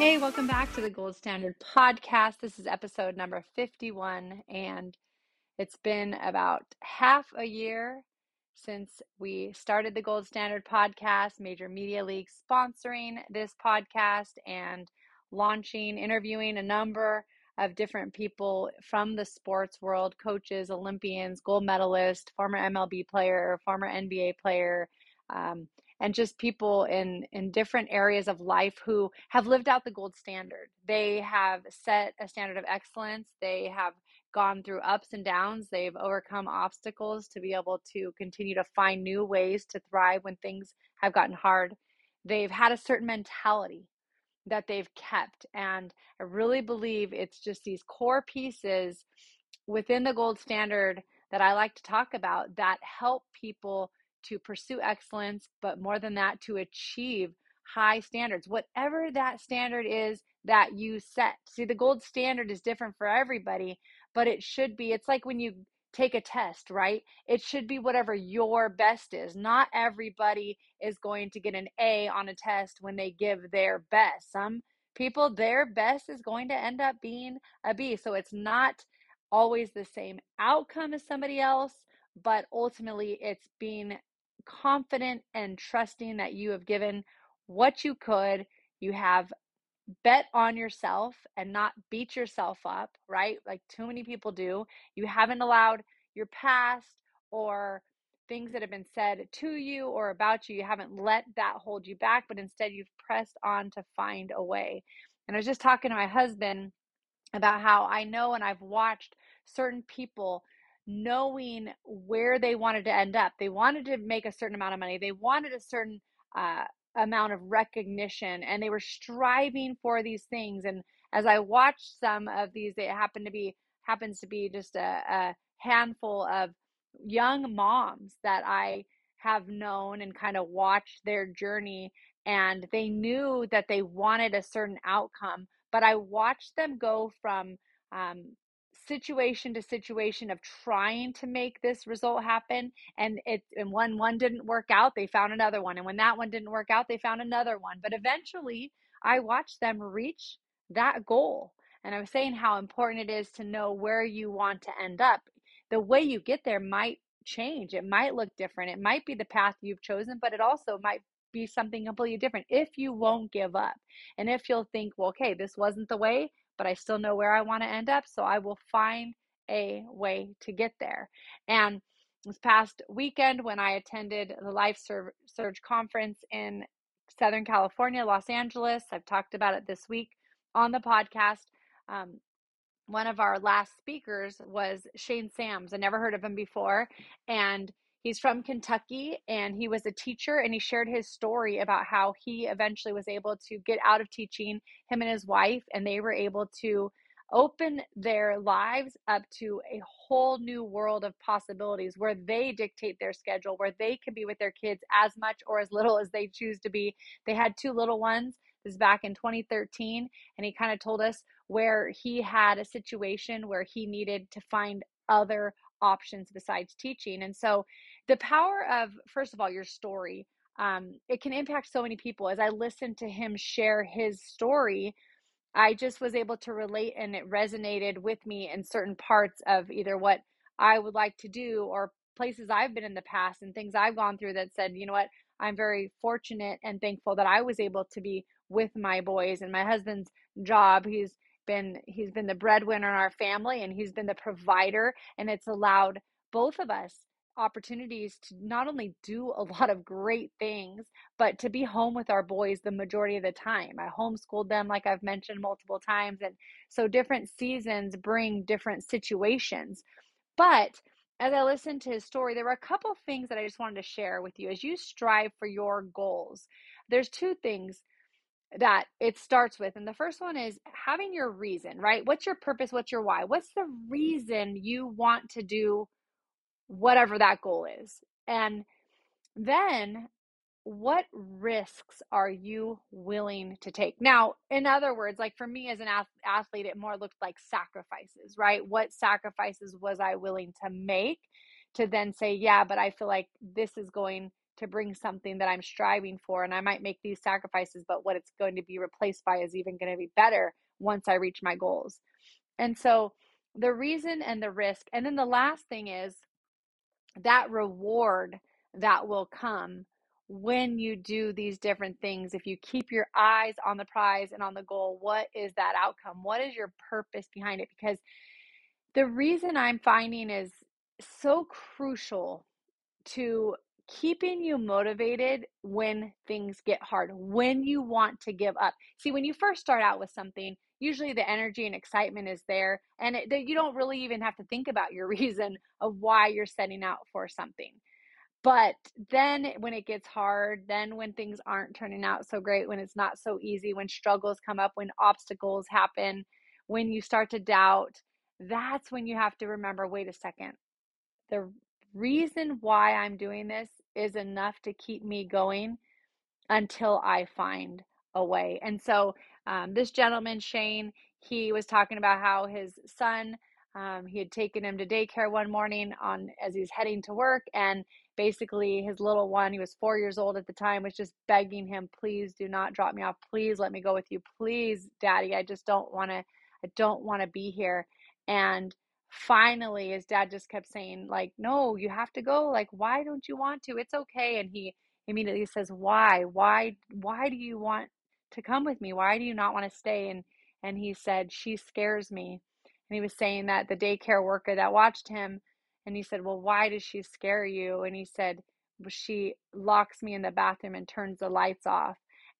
Hey, welcome back to the Gold Standard Podcast. This is episode number 51, and it's been about half a year since we started the Gold Standard Podcast, Major Media League sponsoring this podcast and launching, interviewing a number of different people from the sports world coaches, Olympians, gold medalist, former MLB player, former NBA player. Um, and just people in in different areas of life who have lived out the gold standard. They have set a standard of excellence. They have gone through ups and downs. They've overcome obstacles to be able to continue to find new ways to thrive when things have gotten hard. They've had a certain mentality that they've kept and i really believe it's just these core pieces within the gold standard that i like to talk about that help people to pursue excellence, but more than that, to achieve high standards, whatever that standard is that you set. See, the gold standard is different for everybody, but it should be, it's like when you take a test, right? It should be whatever your best is. Not everybody is going to get an A on a test when they give their best. Some people, their best is going to end up being a B. So it's not always the same outcome as somebody else, but ultimately it's being confident and trusting that you have given what you could. You have bet on yourself and not beat yourself up, right? Like too many people do. You haven't allowed your past or things that have been said to you or about you, you haven't let that hold you back, but instead you've pressed on to find a way. And I was just talking to my husband about how I know and I've watched certain people knowing where they wanted to end up. They wanted to make a certain amount of money. They wanted a certain uh, amount of recognition, and they were striving for these things. And as I watched some of these, it happened to be happens to be just a, a handful of young moms that I have known and kind of watched their journey. And they knew that they wanted a certain outcome, but I watched them go from um, situation to situation of trying to make this result happen and it and when one didn't work out they found another one and when that one didn't work out they found another one but eventually i watched them reach that goal and i was saying how important it is to know where you want to end up. The way you get there might change it might look different it might be the path you've chosen but it also might be something completely different if you won't give up and if you'll think well okay this wasn't the way but I still know where I want to end up. So I will find a way to get there. And this past weekend, when I attended the Life Surge Conference in Southern California, Los Angeles, I've talked about it this week on the podcast. Um, one of our last speakers was Shane Sams. I never heard of him before. And He's from Kentucky and he was a teacher and he shared his story about how he eventually was able to get out of teaching, him and his wife, and they were able to open their lives up to a whole new world of possibilities where they dictate their schedule, where they can be with their kids as much or as little as they choose to be. They had two little ones. This is back in 2013, and he kind of told us where he had a situation where he needed to find other options besides teaching. And so the power of first of all your story um, it can impact so many people as i listened to him share his story i just was able to relate and it resonated with me in certain parts of either what i would like to do or places i've been in the past and things i've gone through that said you know what i'm very fortunate and thankful that i was able to be with my boys and my husband's job he's been he's been the breadwinner in our family and he's been the provider and it's allowed both of us opportunities to not only do a lot of great things, but to be home with our boys the majority of the time. I homeschooled them, like I've mentioned multiple times. And so different seasons bring different situations. But as I listened to his story, there were a couple things that I just wanted to share with you as you strive for your goals. There's two things that it starts with. And the first one is having your reason, right? What's your purpose? What's your why? What's the reason you want to do whatever that goal is? And then what risks are you willing to take? Now, in other words, like for me as an athlete, it more looked like sacrifices, right? What sacrifices was I willing to make to then say, yeah, but I feel like this is going to bring something that I'm striving for, and I might make these sacrifices, but what it's going to be replaced by is even going to be better once I reach my goals. And so the reason and the risk, and then the last thing is that reward that will come when you do these different things, if you keep your eyes on the prize and on the goal, what is that outcome? What is your purpose behind it? Because the reason I'm finding is so crucial to keeping you motivated when things get hard, when you want to give up. See, when you first start out with something, usually the energy and excitement is there, and it, you don't really even have to think about your reason of why you're setting out for something. But then when it gets hard, then when things aren't turning out so great, when it's not so easy, when struggles come up, when obstacles happen, when you start to doubt, that's when you have to remember wait a second. The reason why I'm doing this is enough to keep me going until I find a way. And so, um, this gentleman, Shane, he was talking about how his son, um, he had taken him to daycare one morning on as he's heading to work, and basically his little one, he was four years old at the time, was just begging him, "Please do not drop me off. Please let me go with you. Please, Daddy, I just don't want to. I don't want to be here." And finally his dad just kept saying like no you have to go like why don't you want to? It's okay. And he immediately says why? Why why do you want to come with me? Why do you not want to stay? And and he said she scares me. And he was saying that the daycare worker that watched him and he said well why does she scare you? And he said well, she locks me in the bathroom and turns the lights off.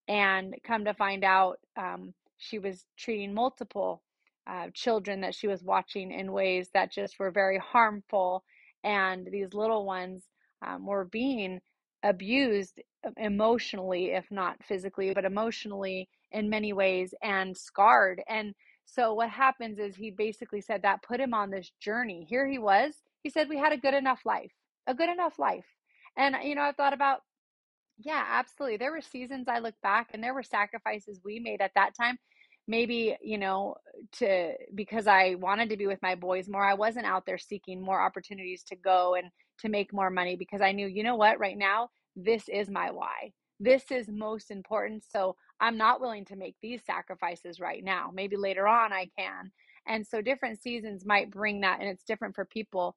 And come to find out um, she was treating multiple uh, children that she was watching in ways that just were very harmful. And these little ones um, were being abused emotionally, if not physically, but emotionally in many ways and scarred. And so what happens is he basically said that put him on this journey. Here he was. He said, We had a good enough life, a good enough life. And, you know, I've thought about, yeah, absolutely. There were seasons I look back and there were sacrifices we made at that time maybe you know to because i wanted to be with my boys more i wasn't out there seeking more opportunities to go and to make more money because i knew you know what? Right now this is my why. This is most important so i'm not willing to make these sacrifices right now. Maybe later on i can. And so different seasons might bring that and it's different for people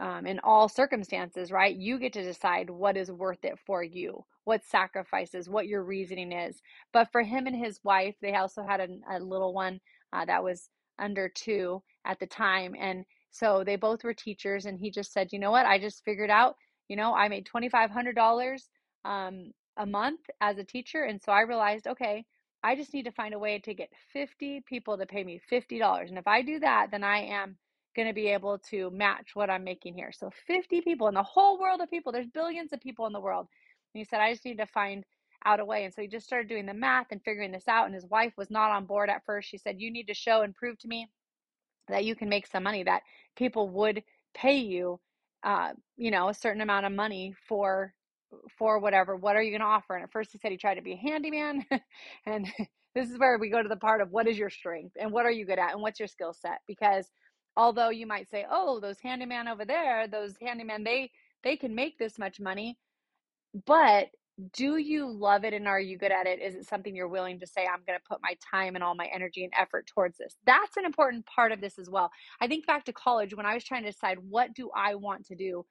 um, in all circumstances, right? You get to decide what is worth it for you, what sacrifices, what your reasoning is. But for him and his wife, they also had a, a little one uh, that was under two at the time. And so they both were teachers. And he just said, you know what? I just figured out, you know, I made $2,500 um, a month as a teacher. And so I realized, okay, I just need to find a way to get 50 people to pay me $50. And if I do that, then I am going to be able to match what I'm making here. So 50 people in the whole world of people, there's billions of people in the world. And he said, I just need to find out a way. And so he just started doing the math and figuring this out. And his wife was not on board at first. She said, You need to show and prove to me that you can make some money, that people would pay you, uh, you know, a certain amount of money for for whatever. What are you going to offer? And at first he said he tried to be a handyman. and this is where we go to the part of what is your strength and what are you good at and what's your skill set? Because although you might say oh those handyman over there those handyman they they can make this much money. But do you love it and are you good at it? Is it something you're willing to say i'm going to put my time and all my energy and effort towards this? That's an important part of this as well. I think back to college when i was trying to decide what do i want to do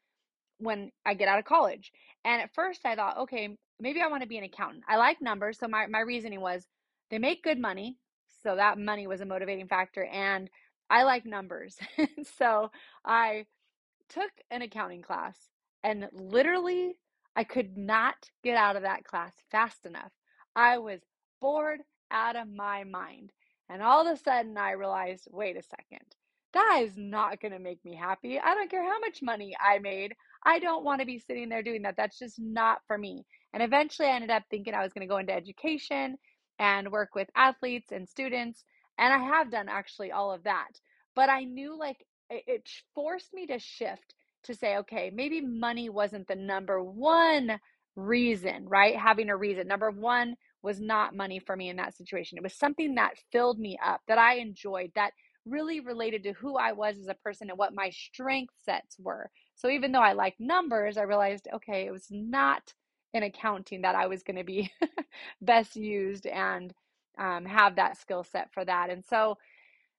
when i get out of college. And at first i thought okay maybe i want to be an accountant. I like numbers so my, my reasoning was they make good money so that money was a motivating factor and I like numbers. so I took an accounting class and literally I could not get out of that class fast enough. I was bored out of my mind. And all of a sudden I realized wait a second, that is not going to make me happy. I don't care how much money I made. I don't want to be sitting there doing that. That's just not for me. And eventually I ended up thinking I was going to go into education and work with athletes and students. And I have done actually all of that. But I knew like it forced me to shift to say, okay, maybe money wasn't the number one reason, right? Having a reason. Number one was not money for me in that situation. It was something that filled me up, that I enjoyed, that really related to who I was as a person and what my strength sets were. So even though I liked numbers, I realized, okay, it was not in accounting that I was going to be best used and um, have that skill set for that. And so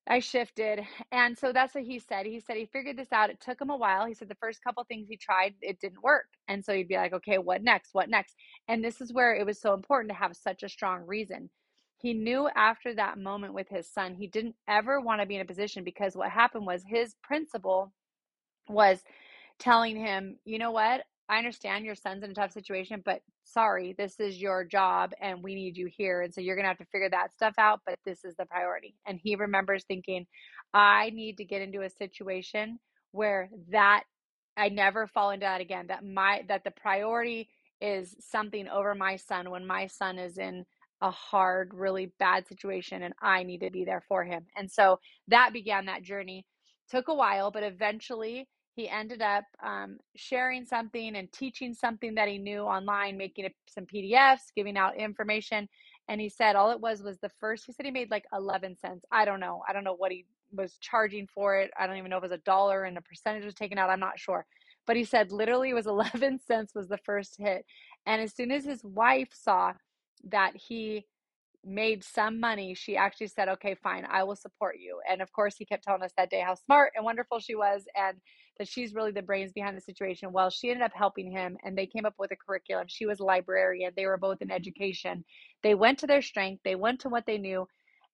I shifted. And so that's what he said. He said he figured this out. It took him a while. He said the first couple things he tried, it didn't work. And so he'd be like, okay, what next? What next? And this is where it was so important to have such a strong reason. He knew after that moment with his son, he didn't ever want to be in a position because what happened was his principal was telling him, you know what? I understand your son's in a tough situation, but sorry, this is your job and we need you here. And so you're going to have to figure that stuff out, but this is the priority. And he remembers thinking, I need to get into a situation where that I never fall into that again, that my that the priority is something over my son when my son is in a hard, really bad situation and I need to be there for him. And so that began that journey. Took a while, but eventually he ended up um, sharing something and teaching something that he knew online, making some PDFs, giving out information. And he said all it was was the first, he said he made like 11 cents. I don't know. I don't know what he was charging for it. I don't even know if it was a dollar and a percentage was taken out. I'm not sure. But he said literally it was 11 cents was the first hit. And as soon as his wife saw that he made some money, she actually said, Okay, fine, I will support you. And of course, he kept telling us that day how smart and wonderful she was and that she's really the brains behind the situation. Well, she ended up helping him and they came up with a curriculum. She was a librarian, they were both in education. They went to their strength, they went to what they knew,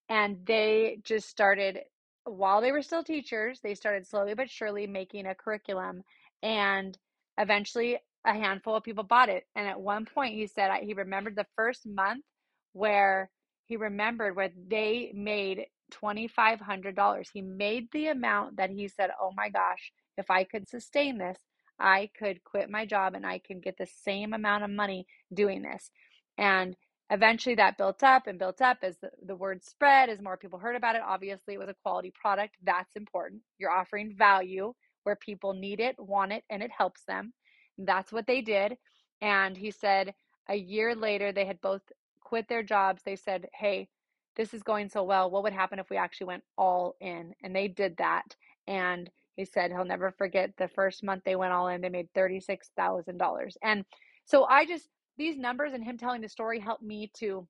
and they just started, while they were still teachers, they started slowly but surely making a curriculum. And eventually, a handful of people bought it. And at one point, he said he remembered the first month where he remembered where they made $2,500. He made the amount that he said, Oh my gosh, if I could sustain this, I could quit my job and I can get the same amount of money doing this. And eventually that built up and built up as the, the word spread, as more people heard about it. Obviously, it was a quality product. That's important. You're offering value where people need it, want it, and it helps them. That's what they did. And he said a year later, they had both quit their jobs, they said, Hey, this is going so well. What would happen if we actually went all in? And they did that. And he said he'll never forget the first month they went all in, they made $36,000. And so I just, these numbers and him telling the story helped me to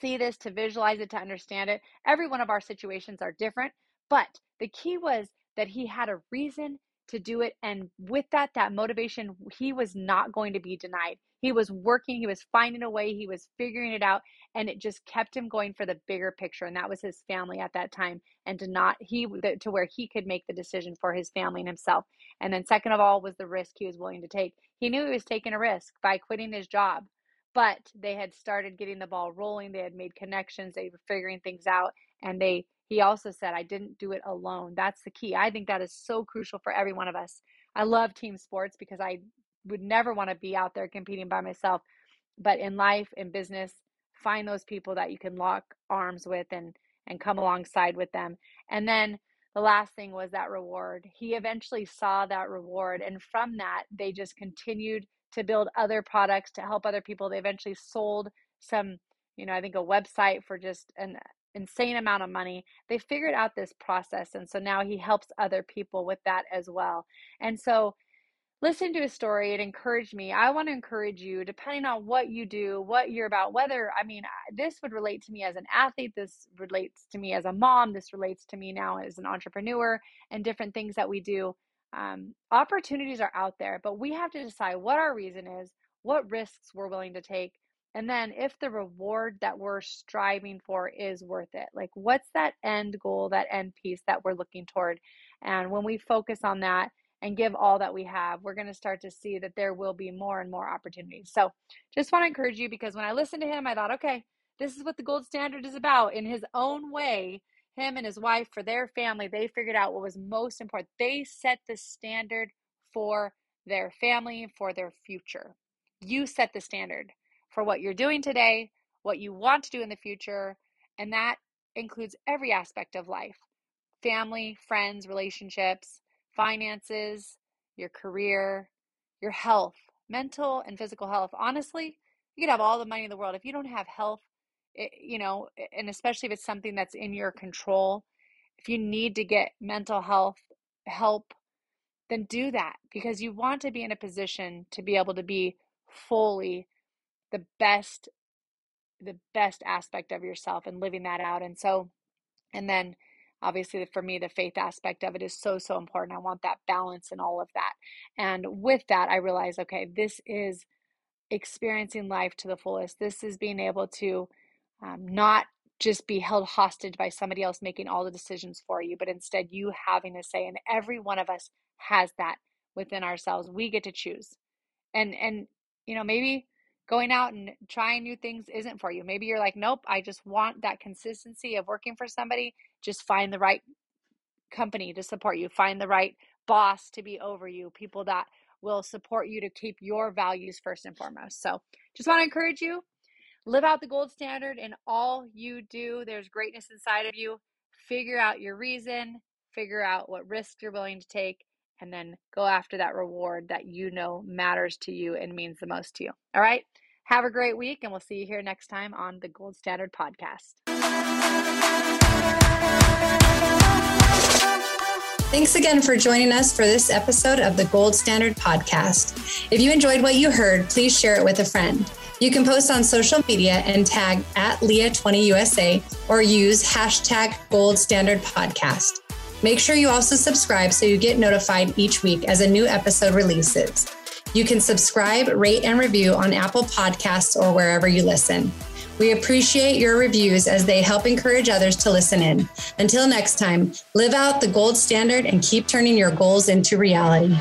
see this, to visualize it, to understand it. Every one of our situations are different, but the key was that he had a reason to do it. And with that, that motivation, he was not going to be denied. He was working, he was finding a way, he was figuring it out, and it just kept him going for the bigger picture. And that was his family at that time, and to not he to where he could make the decision for his family and himself. And then, second of all, was the risk he was willing to take. He knew he was taking a risk by quitting his job, but they had started getting the ball rolling. They had made connections, they were figuring things out, and they he also said, I didn't do it alone. That's the key. I think that is so crucial for every one of us. I love team sports because I would never want to be out there competing by myself. But in life, in business, find those people that you can lock arms with and and come alongside with them. And then the last thing was that reward. He eventually saw that reward and from that they just continued to build other products to help other people. They eventually sold some, you know, I think a website for just an insane amount of money. They figured out this process. And so now he helps other people with that as well. And so listen to a story. It encouraged me. I want to encourage you, depending on what you do, what you're about, whether, I mean, this would relate to me as an athlete. This relates to me as a mom. This relates to me now as an entrepreneur and different things that we do. Um, opportunities are out there, but we have to decide what our reason is, what risks we're willing to take, and then if the reward that we're striving for is worth it, like what's that end goal, that end piece that we're looking toward? And when we focus on that and give all that we have, we're going to start to see that there will be more and more opportunities. So just want to encourage you because when I listened to him, I thought, okay, this is what the gold standard is about. In his own way, him and his wife, for their family, they figured out what was most important. They set the standard for their family, for their future. You set the standard for what you're doing today, what you want to do in the future. And that includes every aspect of life family, friends, relationships, finances, your career, your health, mental and physical health. Honestly, you could have all the money in the world. If you don't have health, it, you know, and especially if it's something that's in your control, if you need to get mental health help, then do that because you want to be in a position to be able to be fully the best the best aspect of yourself and living that out. And so and then obviously for me the faith aspect of it is so so important. I want that balance and all of that. And with that I realize okay, this is experiencing life to the fullest. This is being able to um, not just be held hostage by somebody else making all the decisions for you, but instead you having a say. And every one of us has that within ourselves. We get to choose. And and you know, maybe going out and trying new things isn't for you. Maybe you're like, nope, I just want that consistency of working for somebody. Just find the right company to support you. Find the right boss to be over you. People that will support you to keep your values first and foremost. So, just want to encourage you live out the gold standard in all you do. There's greatness inside of you. Figure out your reason, figure out what risk you're willing to take, and then go after that reward that you know matters to you and means the most to you. All right. Have a great week, and we'll see you here next time on the Gold Standard Podcast. Thanks again for joining us for this episode of the Gold Standard Podcast. If you enjoyed what you heard, please share it with a friend. You can post on social media and tag at Leah20USA or use hashtag Gold Standard Podcast. Make sure you also subscribe so you get notified each week as a new episode releases. You can subscribe, rate, and review on Apple Podcasts or wherever you listen. We appreciate your reviews as they help encourage others to listen in. Until next time, live out the gold standard and keep turning your goals into reality.